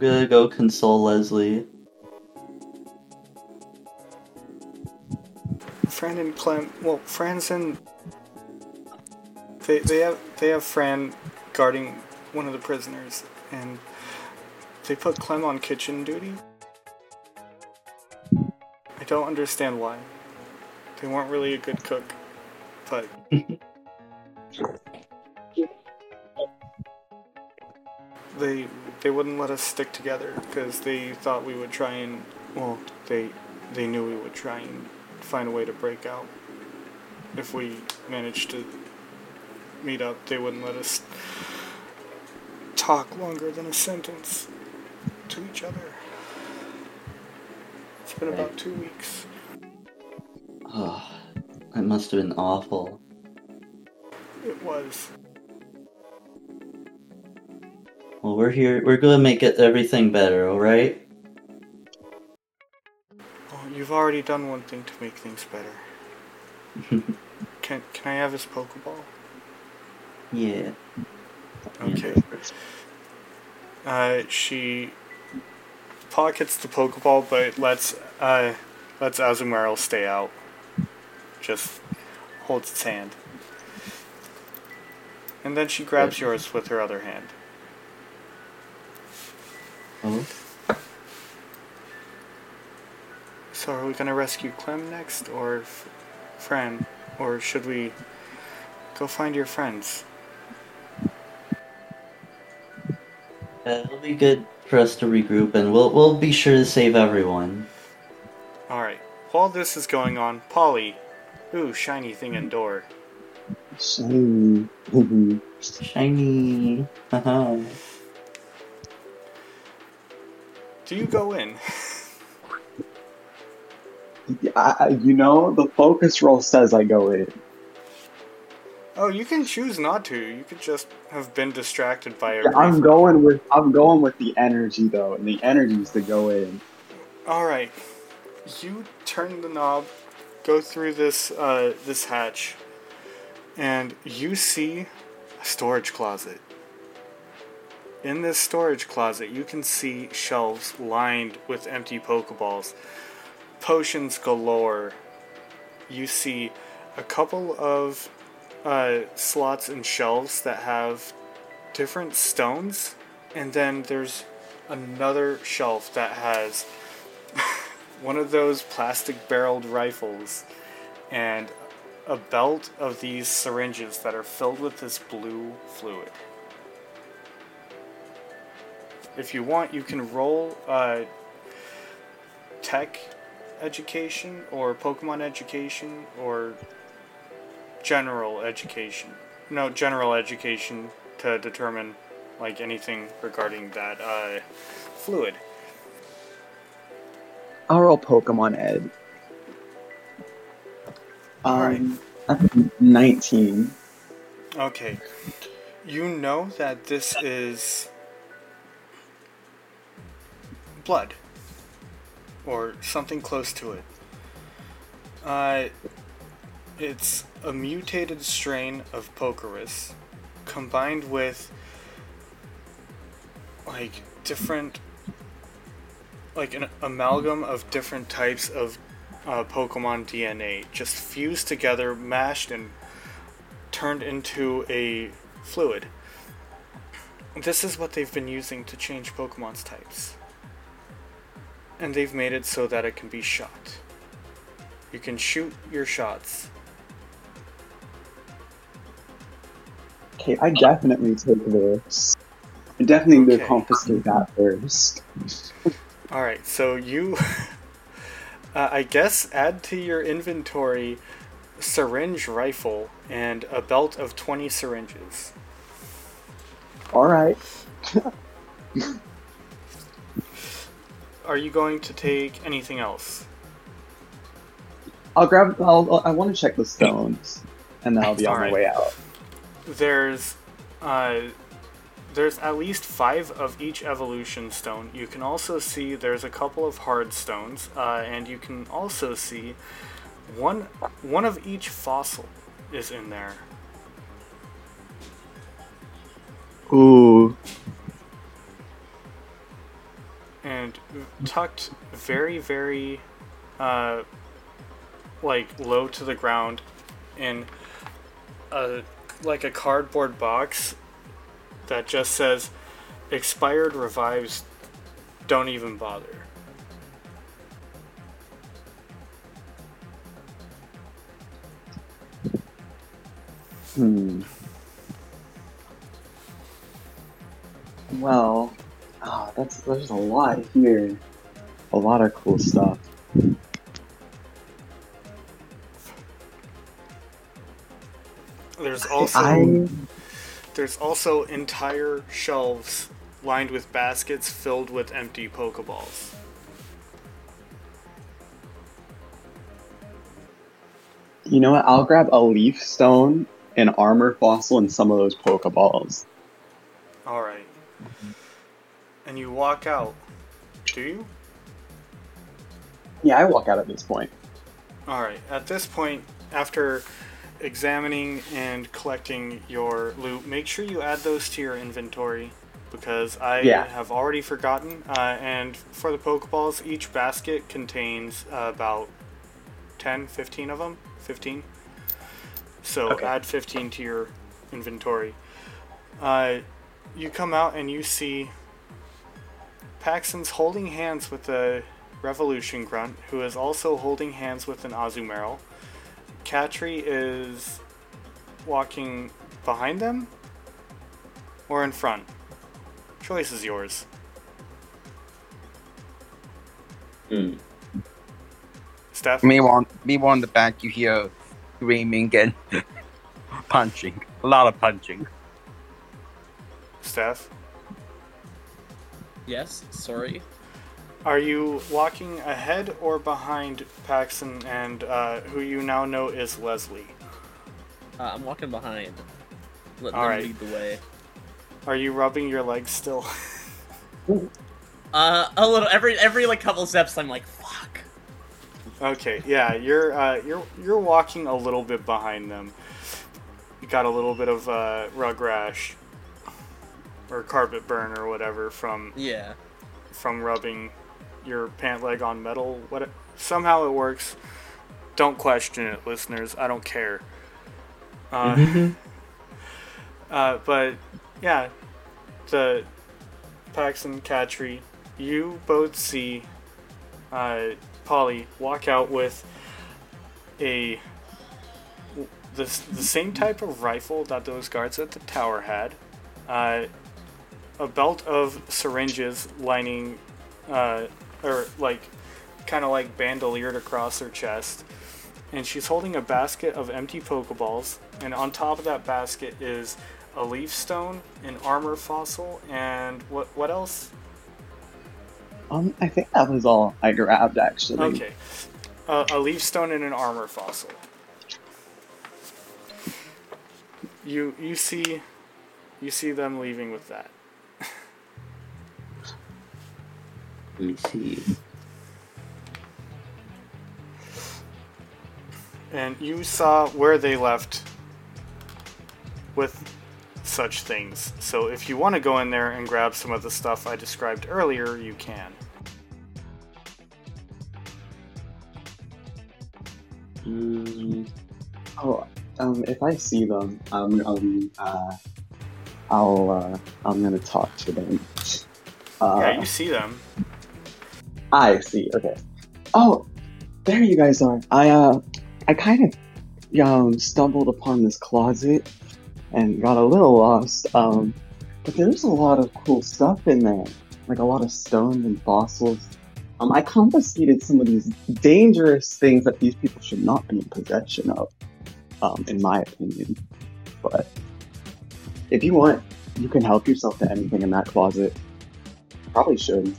Gonna go console Leslie. Fran and Clem. Well, Fran's in. They they have they have Fran guarding one of the prisoners, and they put Clem on kitchen duty. I don't understand why. They weren't really a good cook, but they they wouldn't let us stick together because they thought we would try and well they they knew we would try and find a way to break out. If we managed to meet up they wouldn't let us talk longer than a sentence to each other. It's been about two weeks. Ah, oh, that must have been awful. it was Well, we're here. We're gonna make it everything better. All right. well you've already done one thing to make things better can can i have his pokeball Yeah. Okay. Uh, she pockets the Pokeball, but lets uh, lets Azumarill stay out. Just holds its hand, and then she grabs yours with her other hand. Oh. So, are we gonna rescue Clem next, or F- Fran, or should we go find your friends? Uh, it'll be good for us to regroup, and we'll we'll be sure to save everyone. All right. While this is going on, Polly, ooh, shiny thing in door. Shiny. Shiny. Do you go in? I, you know, the focus roll says I go in. Oh, you can choose not to. You could just have been distracted by. Yeah, I'm going with I'm going with the energy though, and the energy is to go in. All right, you turn the knob, go through this uh, this hatch, and you see a storage closet. In this storage closet, you can see shelves lined with empty Pokeballs, potions galore. You see a couple of uh, slots and shelves that have different stones, and then there's another shelf that has one of those plastic barreled rifles and a belt of these syringes that are filled with this blue fluid. If you want, you can roll uh, tech education or Pokemon education or general education. No, general education to determine like anything regarding that uh, fluid. I'll roll Pokemon Ed. Alright. Um, that's 19. Okay. You know that this is blood. Or something close to it. Uh, it's a mutated strain of Pokerus combined with like different like an amalgam of different types of uh, Pokemon DNA just fused together, mashed and turned into a fluid. This is what they've been using to change Pokemon's types. And they've made it so that it can be shot. You can shoot your shots. Okay, I definitely take this. I definitely need Okay. to confiscate that first. Alright, so you, uh, I guess, add to your inventory syringe rifle and a belt of 20 syringes. All right. Are you going to take anything else? I'll grab. I'll, I want to check the stones, and then I'll be on Alright. my way out. There's uh, there's at least five of each evolution stone. You can also see there's a couple of hard stones, uh, and you can also see one one of each fossil is in there. Ooh. And tucked very very uh like low to the ground in a like a cardboard box that just says expired revives don't even bother Hmm. Well, ah, that's there's a lot here. A lot of cool stuff. there's also I there's also entire shelves lined with baskets filled with empty pokeballs You know what? I'll grab a leaf stone, an armor fossil, and some of those Pokeballs. all right and you walk out do you Yeah, I walk out at this point. All right. At this point, after examining and collecting your loot, make sure you add those to your inventory because I Yeah. have already forgotten. Uh, and for the Pokeballs, each basket contains uh, about 10, 15 of them. 15. So Okay. add 15 to your inventory. Uh, you come out and you see Paxton's holding hands with a Revolution Grunt, who is also holding hands with an Azumarill. Katri is walking behind them or in front. Choice is yours. Hmm. Steph? Me one, me one in the back. You hear screaming and punching. A lot of punching. Steph? Yes, sorry. Are you walking ahead or behind Paxton and uh, who you now know is Leslie? Uh, I'm walking behind. Let All them right. lead the way. Are you rubbing your legs still? Uh, a little every every like couple steps, I'm like, fuck. Okay, yeah, you're uh, you're you're walking a little bit behind them. You got a little bit of uh, rug rash or carpet burn or whatever from Yeah. from rubbing your pant leg on metal. What somehow it works. Don't question it, listeners. I don't care. Uh, uh, but yeah, the Paxton Katri, you both see uh, Polly walk out with a the, the same type of rifle that those guards at the tower had, uh, a belt of syringes lining, uh, or like kind of like bandoliered across her chest, and she's holding a basket of empty Pokeballs, and on top of that basket is a leaf stone, an armor fossil, and what what else? Um, I think that was all I grabbed actually. Okay, uh, a leaf stone and an armor fossil. You you see, you see them leaving with that. Let me see. And you saw where they left with such things. So if you want to go in there and grab some of the stuff I described earlier, you can. Mm, Oh, um, if I see them, um, um, uh, I'll, uh, I'm gonna talk to them. Uh, yeah, you see them. I see. Okay. Oh, there you guys are. I uh, I kind of um stumbled upon this closet and got a little lost. Um, but there's a lot of cool stuff in there, like a lot of stones and fossils. Um, I confiscated some of these dangerous things that these people should not be in possession of. um, in my opinion. But if you want, you can help yourself to anything in that closet. Probably should.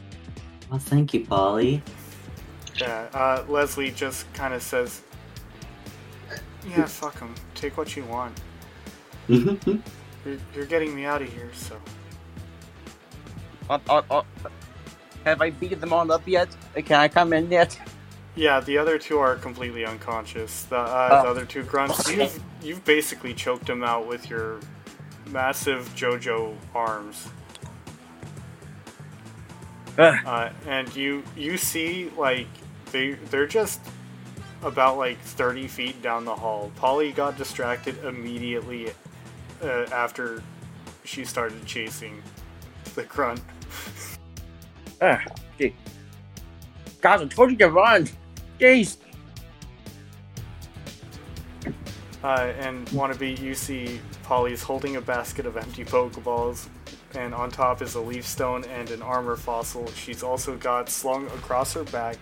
Well, thank you, Polly. Yeah, uh, Leslie just kind of says, "Yeah, fuck him. Take what you want. You're, you're getting me out of here, so." Uh, uh, uh, have I beat them all up yet? Can I come in yet? Yeah, the other two are completely unconscious. The, uh, the Oh. other two grunts, you've, you've basically choked them out with your massive JoJo arms. Uh, and you you see like they they're just about like 30 feet down the hall. Polly got distracted immediately uh, after she started chasing the grunt. Ugh, gee. Guys, I told you to run. Jeez. Uh, and wannabe, you see Polly's holding a basket of empty Pokeballs, and on top is a leaf stone and an armor fossil. She's also got slung across her back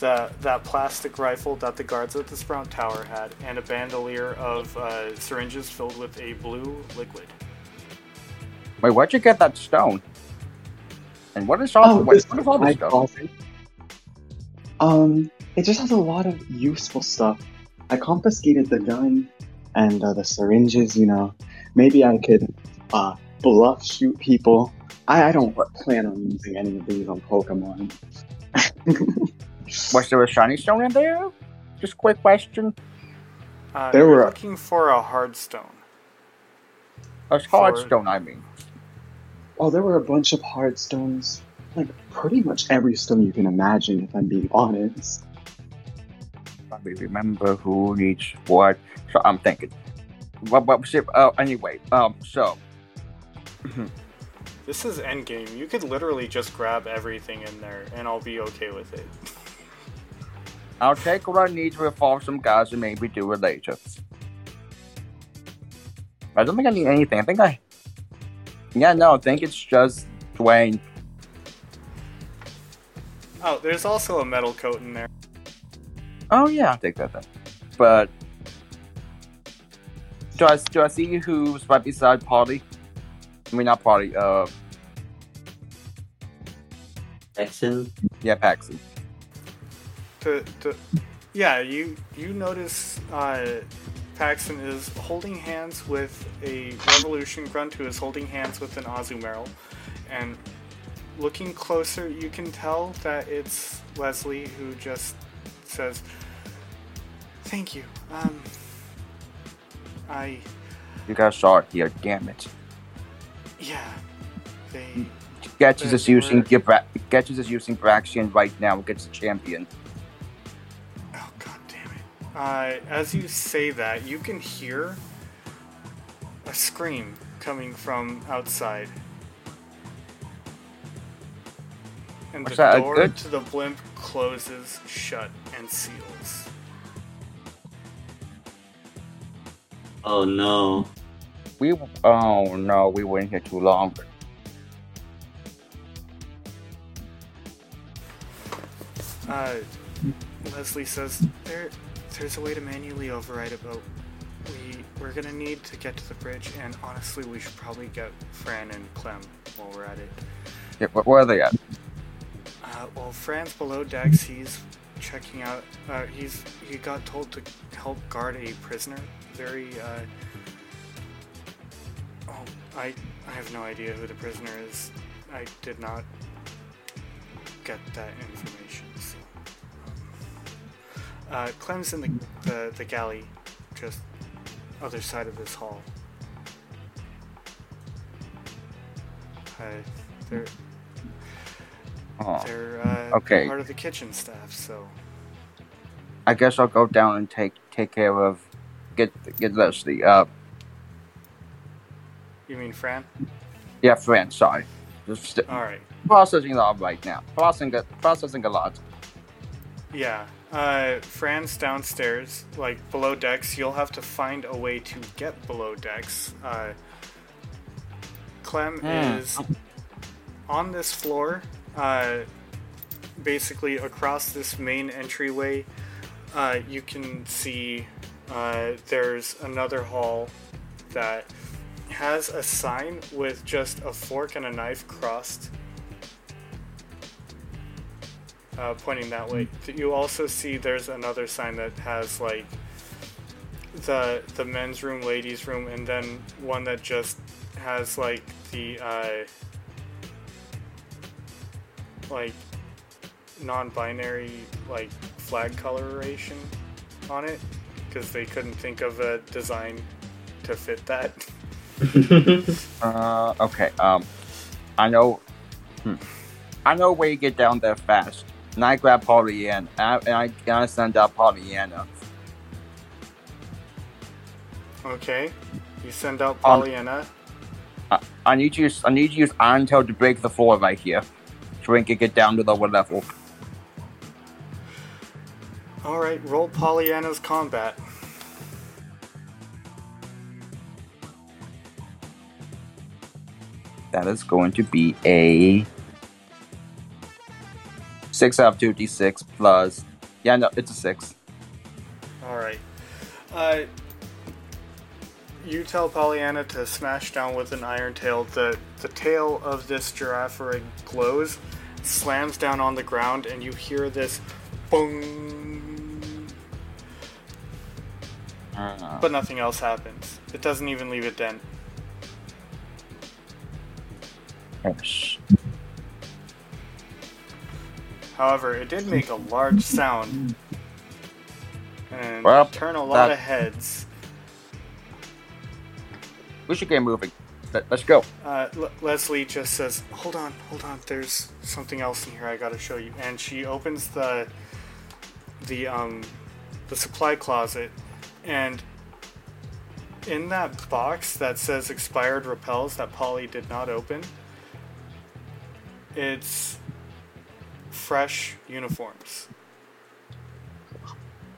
the, that plastic rifle that the guards at the Sprout Tower had, and a bandolier of uh, syringes filled with a blue liquid. Wait, where'd you get that stone? And what is all, Oh, what, this what is all this stuff? closet. Um, it just has a lot of useful stuff. I confiscated the gun and uh, the syringes. You know, maybe I could uh, bluff shoot people. I, I don't plan on using any of these on Pokemon. Was there a shiny stone in there? Just quick question. Uh, There were- looking for a hard stone. A hard For- stone, I mean. oh, there were a bunch of hard stones. Like pretty much every stone you can imagine, if I'm being honest. Let me remember who needs what. So I'm thinking. What, what was it? Oh, anyway, um, so. Mm-hmm. This is endgame. You could literally just grab everything in there, and I'll be okay with it. I'll take what I need to reform some guys and maybe do it later. I don't think I need anything. I think I. Yeah, no, I think it's just Dwayne. Oh, there's also a metal coat in there. Oh yeah, I'll take that then. But do I do I see who's right beside Polly? I mean not Polly, uh Jackson, yeah, Paxton. To, to, yeah, you you notice uh, Paxton is holding hands with a Revolution grunt who is holding hands with an Azumarill, and looking closer, you can tell that it's Leslie who just says, "Thank you." Um, I You guys saw it here, damn it. Yeah, they Getch is just using were- Gebra- is just using Braxian right now against the champion. Oh god damn it. Uh, as you say that, you can hear a scream coming from outside. And Was the that door to the blimp closes shut and seals. oh no. We oh no, we were in here too long. Uh, Leslie says there, there's a way to manually override a boat. We we're gonna need to get to the bridge, and honestly, we should probably get Fran and Clem while we're at it. Yeah, where, where are they at? Uh, well, Fran's below decks. He's checking out. Uh, he's he got told to help guard a prisoner. Very. Uh, I I have no idea who the prisoner is. I did not get that information. So. Uh, Clem's in the, the the galley, just other side of this hall. Uh, they're Oh, they're uh, Okay. part of the kitchen staff, so I guess I'll go down and take take care of get get Leslie. Uh, you mean Fran? yeah, friend. Sorry, just All right, processing a lot right now. Processing processing a lot. yeah. Uh, Fran's downstairs, like below decks. You'll have to find a way to get below decks. Uh, Clem Hmm. is on this floor, uh, basically across this main entryway. uh, you can see uh, there's another hall that has a sign with just a fork and a knife crossed, uh, pointing that way. You also see there's another sign that has like the the men's room, ladies' room, and then one that just has like the uh, like non-binary like flag coloration on it because they couldn't think of a design to fit that. Uh, okay. Um, I know. Hmm. I know where you get down there fast. And I grab Pollyanna, and I, and I, and I send out Pollyanna. Okay, you send out Um, Pollyanna. I need you. I need you use Iron Tail to break the floor right here, so we can get down to the lower level. All right, roll Pollyanna's combat. That is going to be a six out of two d six plus. Yeah, no, it's a six. All right. Uh, you tell Pollyanna to smash down with an iron tail. The the tail of this Girafarig glows, slams down on the ground, and you hear this boom. Uh, But nothing else happens. It doesn't even leave a dent. Yes. However, it did make a large sound and Well, turn a lot that- of heads. We should get moving. Let, let's go. Uh, Le- Leslie just says, "Hold on, hold on. There's something else in here. I gotta show you." And she opens the the um the supply closet, and in that box that says expired repels that Polly did not open, it's fresh uniforms.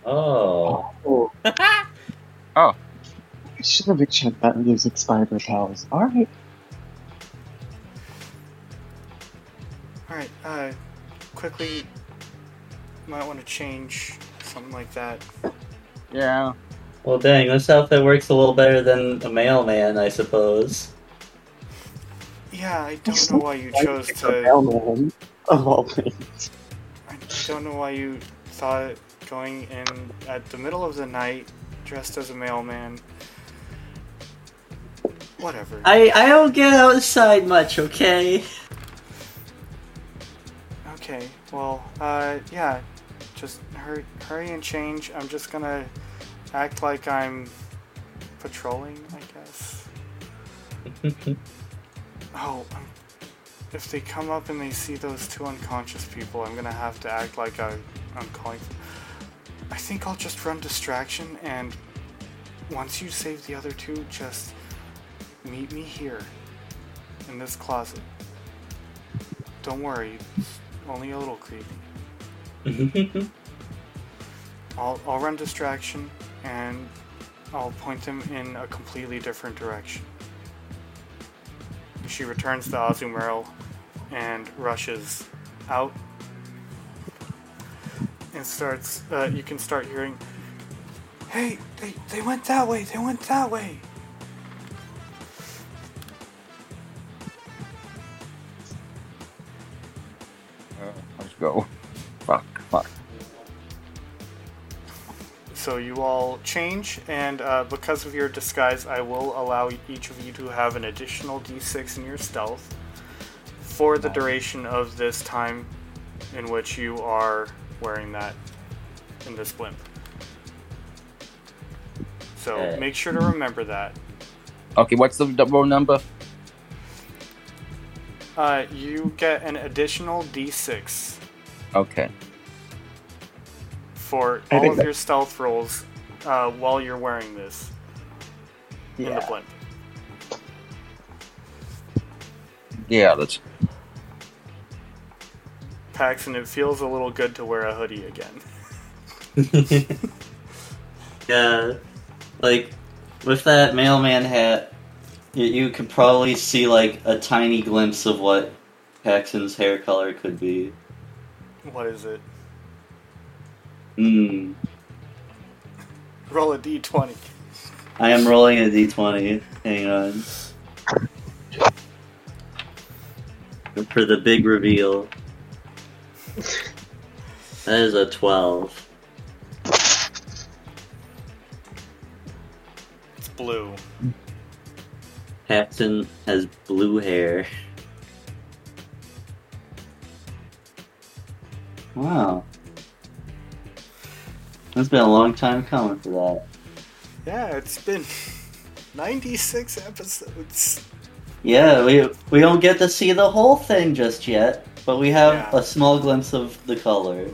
Oh. Oh, Oh, I should have checked that gives spider repels. Alright. All right, uh, quickly, might want to change something like that. yeah. Well, dang, this outfit works a little better than a mailman, I suppose. Yeah, I don't know why you chose to. mailman, of all things. I don't know why you thought going in at the middle of the night dressed as a mailman. Whatever. I, I don't get outside much, okay? Okay, well, uh, yeah, just hurry, hurry and change. I'm just gonna act like I'm patrolling, I guess. Oh, if they come up and they see those two unconscious people, I'm gonna have to act like I, I'm calling. I think I'll just run distraction, and once you save the other two, just meet me here in this closet. Don't worry, it's only a little creepy. I'll, I'll run distraction, and I'll point them in a completely different direction. She returns to Azumarill and rushes out and starts. Uh, you can start hearing, "Hey, they they went that way. They went that way." Uh, let's go. So you all change, and uh, because of your disguise, I will allow each of you to have an additional d6 in your stealth for the duration of this time in which you are wearing that in this blimp. So Okay. make sure to remember that. Okay, what's the double number? Uh, you get an additional d6 Okay. For I all of that- your stealth rolls uh, while you're wearing this in the Yeah. blimp. Yeah, let's. Paxton, it feels a little good to wear a hoodie again. yeah, like with that mailman hat, you, you could probably see like a tiny glimpse of what Paxton's hair color could be. What is it? Hmm. Roll a d20. I am rolling a d20. Hang on. For the big reveal. That is a 12. It's blue. Paxton has blue hair. Wow. It's been a long time coming for that. Yeah, it's been 96 episodes. Yeah, we we don't get to see the whole thing just yet, but we have Yeah. a small glimpse of the color.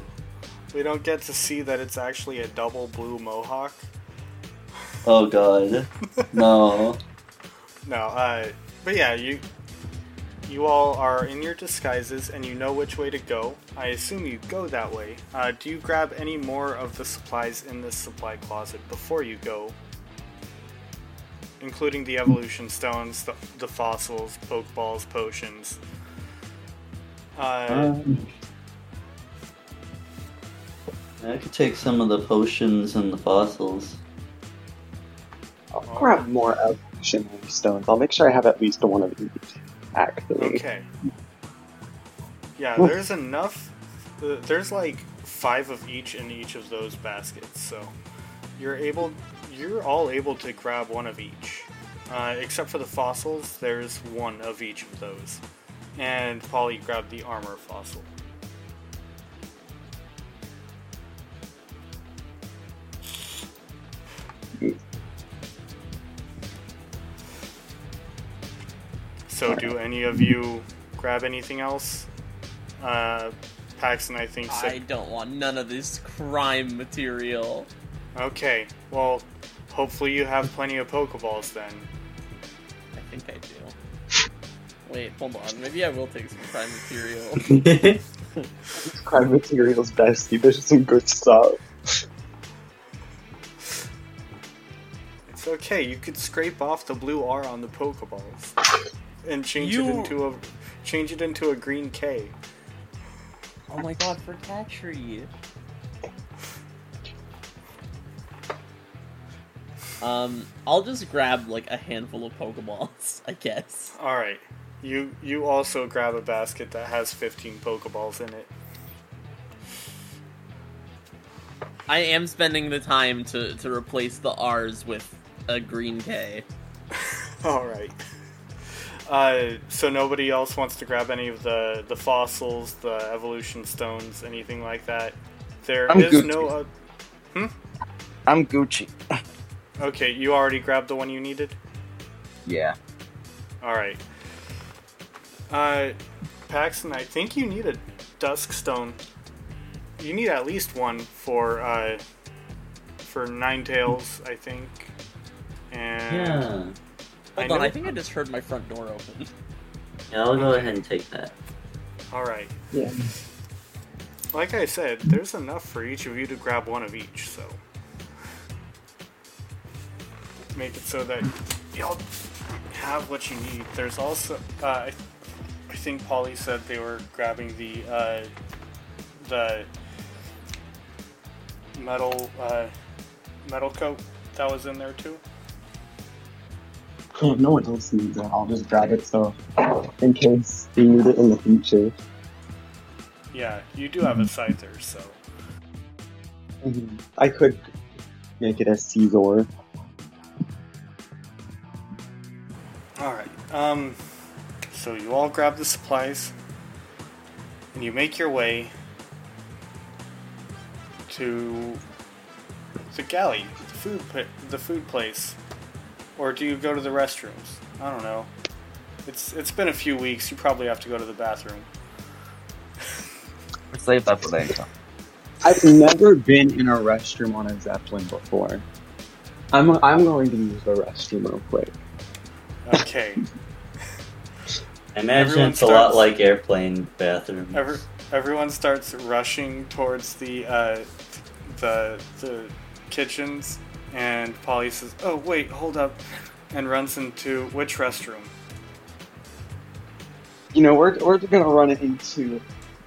We don't get to see that it's actually a double blue mohawk. Oh god. No. No, uh, but yeah, you you all are in your disguises and you know which way to go. I assume you go that way. Uh, do you grab any more of the supplies in this supply closet before you go? Including the evolution stones, the, the fossils, pokeballs, potions. Uh, Um, I could take some of the potions and the fossils. I'll grab more evolution stones. I'll make sure I have at least one of each. Actually. Okay. Yeah, there's enough. uh, There's like five of each in each of those baskets, so you're able. You're all able to grab one of each, uh, except for the fossils. There's one of each of those, and Polly grabbed the armor fossil. So, do any of you grab anything else? Uh, Paxton, I think. I Said, don't want none of this crime material. okay, well, hopefully you have plenty of Pokeballs then. I think I do. Wait, hold on. Maybe I will take some crime material. Crime materials bestie. There's some good stuff. It's okay. You could scrape off the blue R on the Pokeballs and change You- it into a change it into a green K. oh my god, for Catchery. Um, I'll just grab like a handful of Pokeballs, I guess. All right. You you also grab a basket that has 15 Pokeballs in it. I am spending the time to, to replace the R's with a green K. All right. Uh, so nobody else wants to grab any of the the fossils, the evolution stones, anything like that. There I'm is no. Gucci. Uh, I'm Gucci. okay, you already grabbed the one you needed. Yeah. All right. Uh, Paxton, I think you need a dusk stone. You need at least one for uh, for Ninetales, I think. And yeah. I Hold on, know- I think I just heard my front door open. Yeah, I'll go ahead and take that. all right. Yeah. Like I said, there's enough for each of you to grab one of each, so make it so that y'all have what you need. There's also, uh, I, I think Polly said they were grabbing the uh, the metal uh, metal coat that was in there too. If no one else needs it, I'll just grab it so in case they need it in the future. Yeah, you do have a scyther, so Mhm. I could make it a Scizor. All right. Um, so you all grab the supplies, and you make your way to the galley, the food, the food place, or do you go to the restrooms? I don't know. It's it's been a few weeks. You probably have to go to the bathroom. Save that for later. I've never been in a restroom on a Zeppelin before. I'm I'm going to use the restroom real quick. Okay. I imagine Everyone it's a lot like airplane bathrooms. Every, everyone starts rushing towards the uh, the the kitchens, and Polly says, "Oh wait, hold up," and runs into which restroom? You know, we're we're gonna run into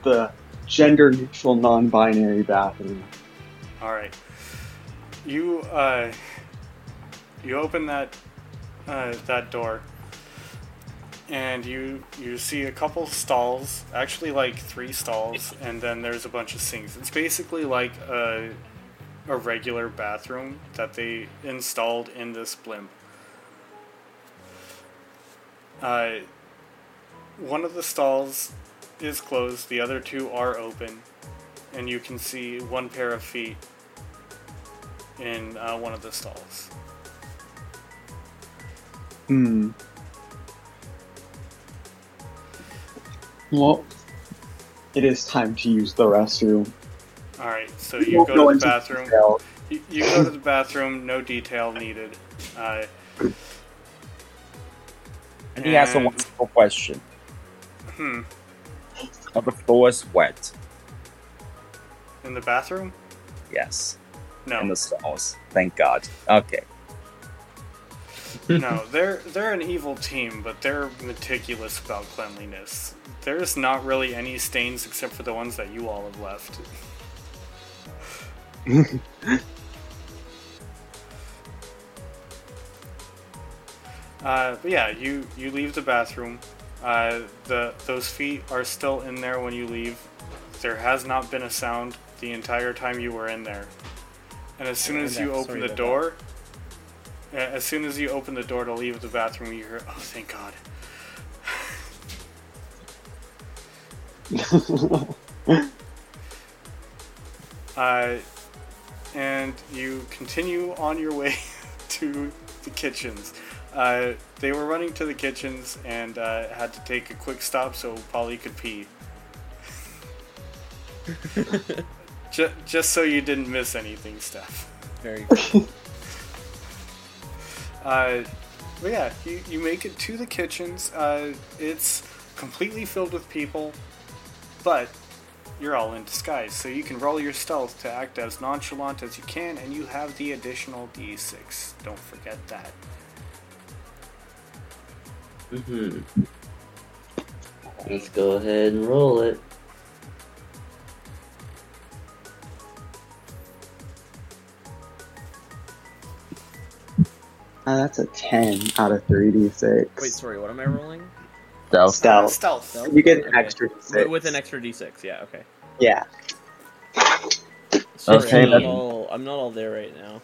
the gender neutral non binary bathroom. All right. you uh, you open that uh, that door, and you you see a couple stalls, actually like three stalls, and then there's a bunch of sinks. It's basically like a a regular bathroom that they installed in this blimp. Uh, one of the stalls is closed, the other two are open, and you can see one pair of feet in uh, one of the stalls. Hmm. Well, it is time to use the restroom. Alright, so you go go to the bathroom. You, you go to the bathroom, no detail needed. Uh, And he has a wonderful question. hmm. Are the floors wet? In the bathroom? Yes. No. In the stalls. Thank God. Okay. no, they're they're an evil team, but they're meticulous about cleanliness. There's not really any stains except for the ones that you all have left. Uh, but yeah, you you leave the bathroom. Uh, the those feet are still in there when you leave. There has not been a sound the entire time you were in there. And as soon as you sorry open the door, as soon as you open the door to leave the bathroom, you hear, "Oh, thank God." Uh, and you continue on your way to the kitchens. Uh, they were running to the kitchens and uh, had to take a quick stop so Polly could pee. just, just so you didn't miss anything, Steph. Very good. Uh, but yeah, you, you make it to the kitchens. Uh, it's completely filled with people, but you're all in disguise, so you can roll your stealth to act as nonchalant as you can, and you have the additional d6. Don't forget that. hmm Let's go ahead and roll it. Uh, that's a 10 out of 3d6. Wait, sorry, what am I rolling? So, Stealth. stealth. Stealth? You get an Okay. extra d6. With- With an extra d6, yeah, okay. Yeah. Sorry, Okay, I'm, not all, I'm not all there right now.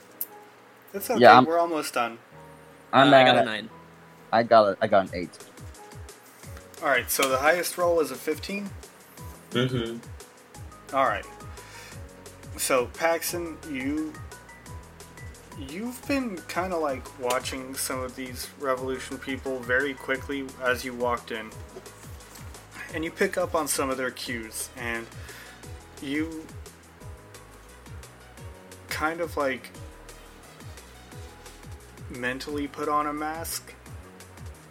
It's okay, Yeah, I'm- we're almost done. I'm Uh, I got a 9. I got a, I got an eight. Alright, so the highest roll is a 15. hmm Alright. So, Paxton, you. You've been kind of like watching some of these revolution people very quickly as you walked in. And you pick up on some of their cues, and you kind of like mentally put on a mask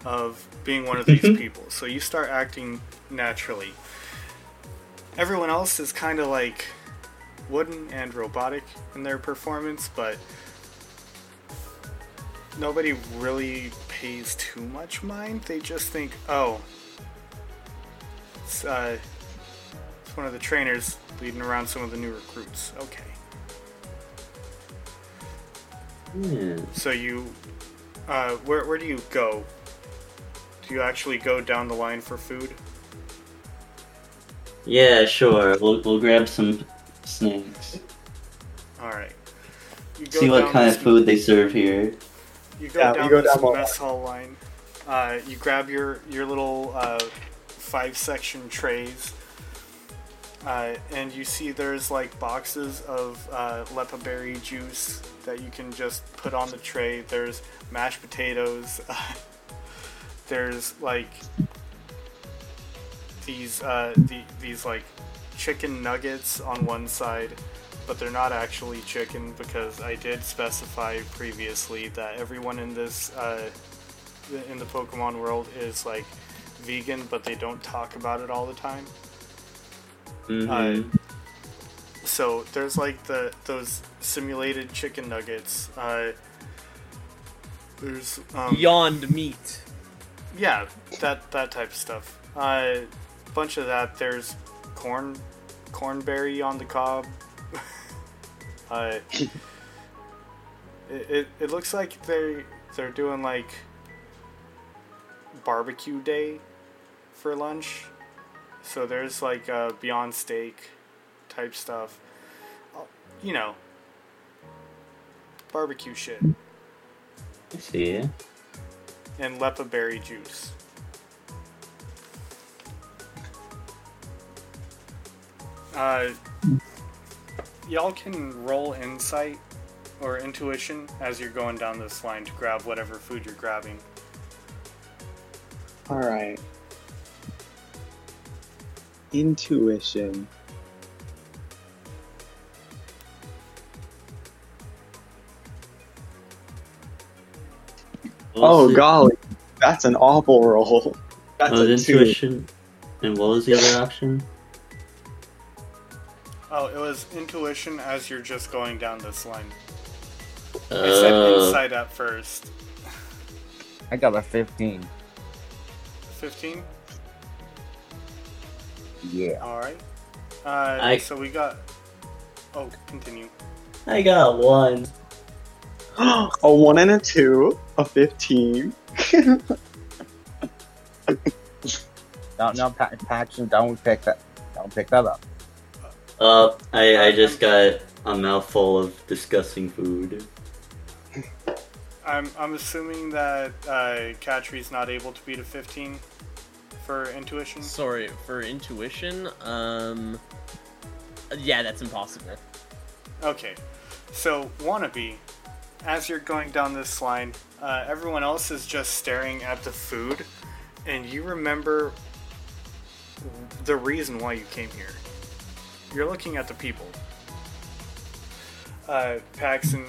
of being one of these mm-hmm. people. So you start acting naturally everyone else is kind of like wooden and robotic in their performance, but nobody really pays too much mind. They just think, oh, it's, uh, it's one of the trainers leading around some of the new recruits. Okay. Yeah. So you, uh, where, where do you go? Do you actually go down the line for food? Yeah, sure. We'll, we'll grab some snacks. Alright. See what kind of food they serve here. You go Yeah, down you go this down the mess hall line. Uh, you grab your your little uh, five section trays, uh, and you see there's like boxes of uh, Leppa berry juice that you can just put on the tray. There's mashed potatoes. there's like these uh, the, these like chicken nuggets on one side but they're not actually chicken because I did specify previously that everyone in this uh, in the Pokemon world is like vegan, but they don't talk about it all the time. hmm So there's like the those simulated chicken nuggets. Uh, there's um, Beyond meat. yeah, that that type of stuff. A uh, bunch of that. There's corn, cornberry on the cob. uh, It, it, it looks like they they're doing like barbecue day for lunch. So there's like uh, Beyond Steak type stuff. Uh, You know, barbecue shit I see. and Leppa berry juice. Uh, y'all can roll insight or intuition as you're going down this line to grab whatever food you're grabbing. Alright. Intuition. Oh What golly, that's an awful roll. That's Oh, a two. intuition. And what was the other option? Oh, it was intuition as you're just going down this line. I said Uh, insight at first. I got a 15. 15? Yeah. Alright. Uh, I- So we got. Oh, continue. I got one. a one and a two, a fifteen. No, no, Pa- Paxton, don't pick that. Don't pick that up. Uh, I, I just got a mouthful of disgusting food. I'm, I'm assuming that uh, Catri's not able to beat a 15 for intuition. Sorry for intuition. Um, yeah, that's impossible. Okay, so wannabe, as you're going down this line, uh, everyone else is just staring at the food, and you remember the reason why you came here. You're looking at the people. Uh, Paxton,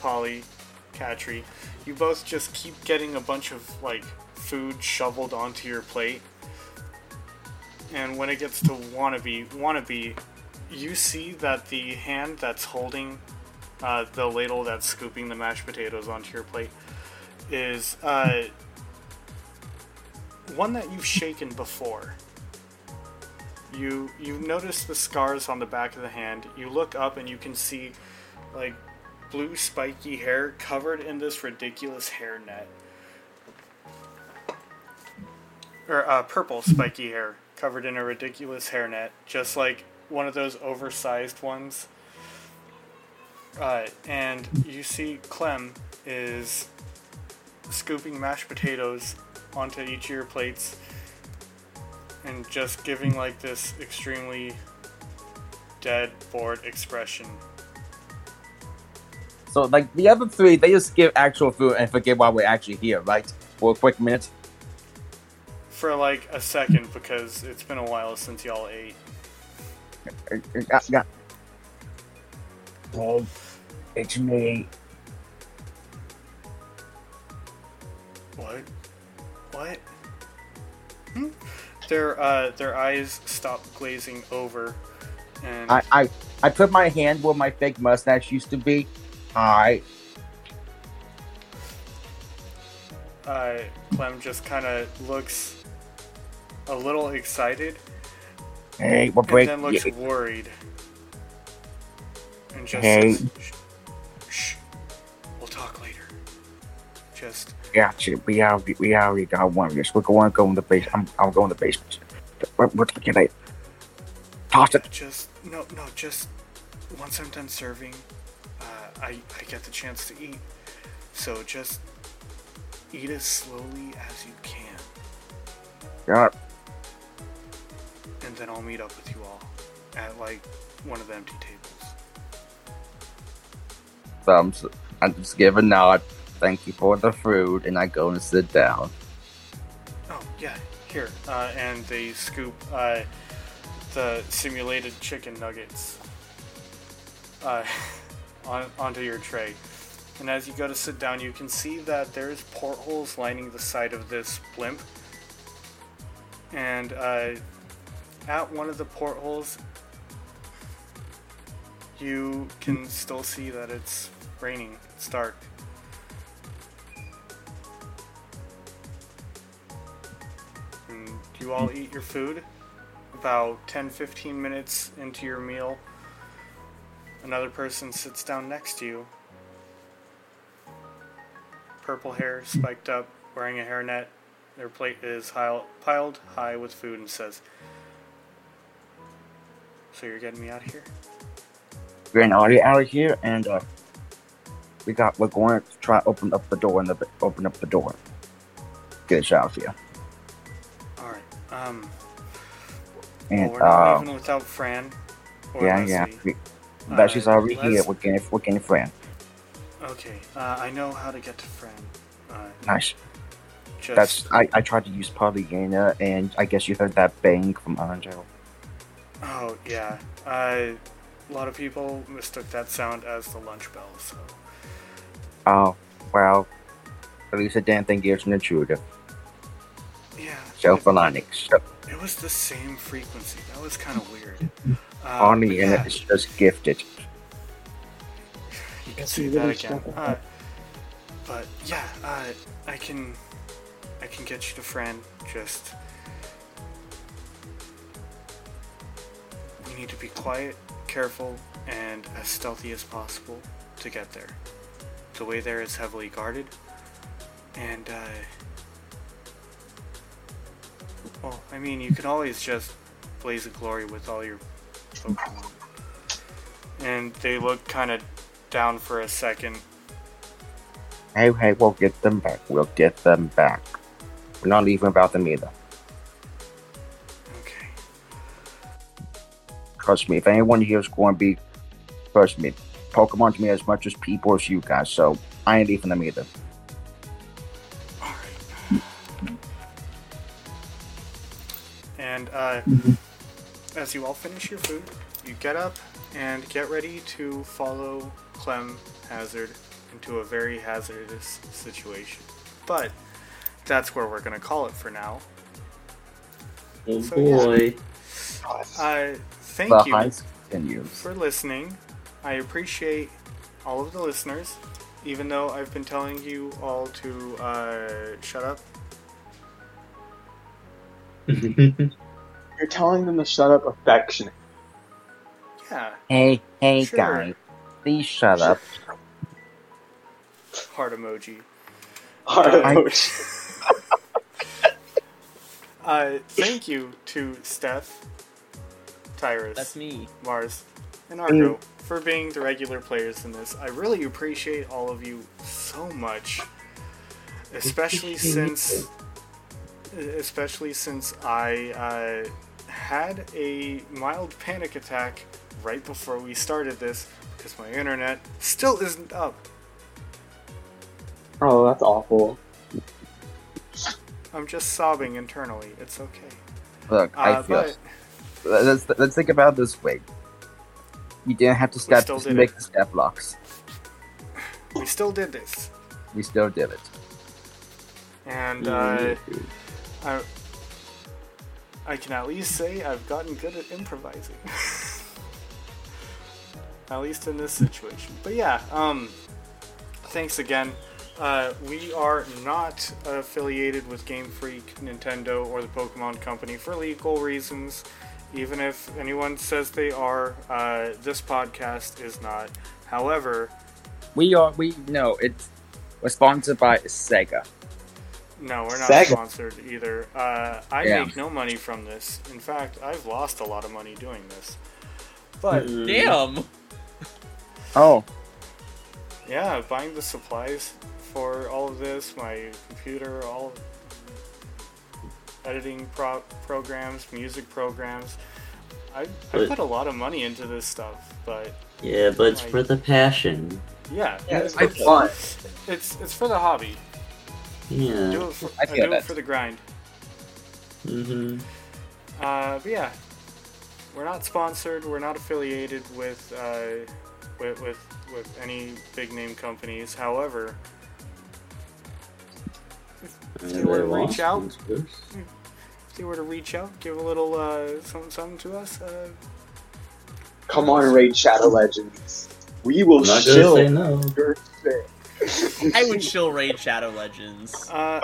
Polly, Katri, you both just keep getting a bunch of like food shoveled onto your plate. And when it gets to wannabe, wannabe, you see that the hand that's holding uh, the ladle that's scooping the mashed potatoes onto your plate is uh, one that you've shaken before. You you notice the scars on the back of the hand. You look up and you can see like blue spiky hair covered in this ridiculous hairnet. Or uh, purple spiky hair covered in a ridiculous hairnet, just like one of those oversized ones. Uh, and you see Clem is scooping mashed potatoes onto each of your plates and just giving like this extremely dead, bored expression. So, like the other three, they just give actual food and forget why we're actually here, right? For a quick minute. For like a second because it's been a while since y'all ate. Uh, yeah. Hey, it's me. What? What? Hmm? Their uh, their eyes stop glazing over, and I, I, I put my hand where my fake mustache used to be. I. uh, Clem just kind of looks a little excited, Hey, we're breaking. and then looks worried, and just Hey. says, shh, shh, we'll talk later. Just Gotcha. We already, we already got one of this. We're going to go in the base. I'm, I'm going to the basement. We're, we're talking later. Toss it. just no no just once I'm done serving, uh, I I get the chance to eat, so just eat as slowly as you can. Yeah. and then I'll meet up with you all at like one of the empty tables. Thumbs. I just give a nod. Thank you for the food, and I go and sit down. Oh yeah, here. Uh, and they scoop uh, the simulated chicken nuggets uh, on, onto your tray. And as you go to sit down, you can see that there's portholes lining the side of this blimp. And uh, at one of the portholes, you can still see that it's raining. It's dark. You all eat your food. About 10 15 minutes into your meal, another person sits down next to you purple hair spiked up, wearing a hairnet. Their plate is high, piled high with food and says, So you're getting me out of here? We're getting Audie out of here, and uh, we got. We're going to try open up the door and the open up the door. Get us out of here. Um, well, And we're not uh, leaving without Fran. Or yeah, yeah. Leslie. We, but she's Uh, already here. We're getting. We're getting a friend. Okay, uh, I know how to get to Fran. Uh, Nice. just, That's. I, I tried to use Polyana, and I guess you heard that bang from Angel. Oh, yeah. A lot of people mistook that sound as the lunch bell, so. Oh, well. At least I didn't think it was an intruder. Yeah. So it- for Linux. So, It was the same frequency. That was kind of weird. Uh, but Polyana yeah, is just gifted. you can see that again. Uh, but yeah, uh, I can, I can get you to Fran. Just, we need to be quiet, careful, and as stealthy as possible to get there. The way there is heavily guarded, and uh, well, I mean, you can always just blaze a glory with all your Pokemon. And they look kind of down for a second. Hey, hey, we'll get them back. We'll get them back. We're not leaving about them either. Okay. Trust me, if anyone here is going to be, trust me, Pokemon to me as much as people as you guys, so I ain't leaving them either. Uh, as you all finish your food, you get up and get ready to follow Clem Hazard into a very hazardous situation. But that's where we're going to call it for now. Oh So, yeah. boy. Uh, thank the you continues. for listening. I appreciate all of the listeners, even though I've been telling you all to uh, shut up. You're telling them to shut up affectionate. Yeah, Hey, hey, Sure. guy, please shut up. heart emoji. Heart I- emoji. Uh, thank you to Steph, Tyrus, That's me. Mars, and Argo for being the regular players in this. I really appreciate all of you so much, especially since, especially since I uh, had a mild panic attack right before we started this because my internet still isn't up. Oh, that's awful. I'm just sobbing internally. It's okay. Look, I Uh, feel. but Let's, let's think about it this way. You didn't have to step still to make it. the step blocks. we still did this, We still did it. and Mm-hmm. uh, I, I can at least say I've gotten good at improvising. at least in this situation. But yeah, um, thanks again. Uh, we are not affiliated with Game Freak, Nintendo, or the Pokemon Company for legal reasons. Even if anyone says they are, uh, this podcast is not. However, We are. We no. It's we're sponsored by Sega. No, we're not Sega. sponsored either. Uh, I Yeah. make no money from this. In fact, I've lost a lot of money doing this. But Mm. Damn. Oh, yeah, buying the supplies for all of this, my computer, all editing pro- programs, music programs. I, I But- put a lot of money into this stuff, but Yeah, but it's Like- for the passion. yeah, Yeah, it's it's, for fun. it's it's for the hobby. I Yeah. do it for, I I do that. it for the grind. hmm Uh, but yeah, we're not sponsored. We're not affiliated with uh, with, with with any big name companies. However, if they were to reach out, if they were to reach out, give a little uh, something, something to us. Uh, Come on, Raid Shadow Legends. We will I'm not gonna say no. Your thing. I would chill raid Shadow Legends. uh,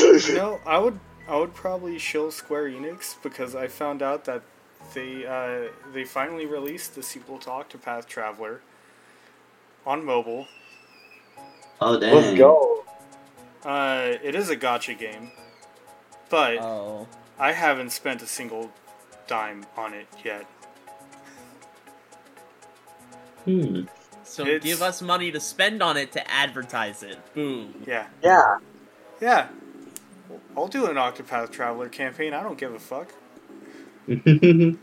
you know, I would I would probably shill Square Enix because I found out that they uh, they finally released the sequel talk to Octopath Traveler on mobile. Oh dang. Let's go. Uh, it is a gacha game, but Oh. I haven't spent a single dime on it yet. Hmm. So It's- give us money to spend on it to advertise it. Boom. Yeah, Yeah. yeah. I'll do an Octopath Traveler campaign. I don't give a fuck.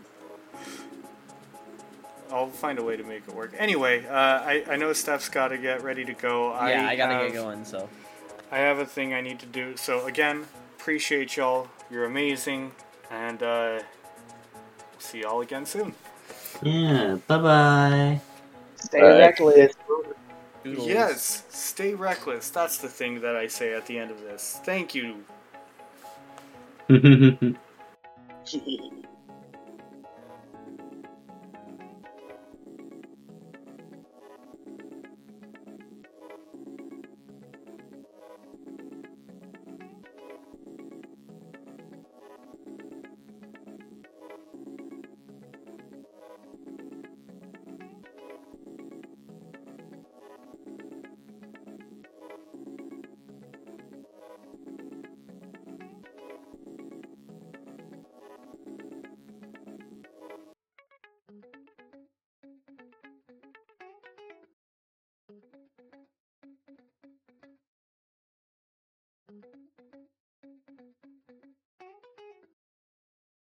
I'll find a way to make it work. Anyway, uh, I, I know Steph's got to get ready to go. Yeah, I, gotta have, get going. So I have a thing I need to do. So again, appreciate y'all. You're amazing, and uh, see y'all again soon. yeah. Bye bye. Stay Alright. reckless. Doodles. Yes, stay reckless. That's the thing that I say at the end of this. Thank you. Hee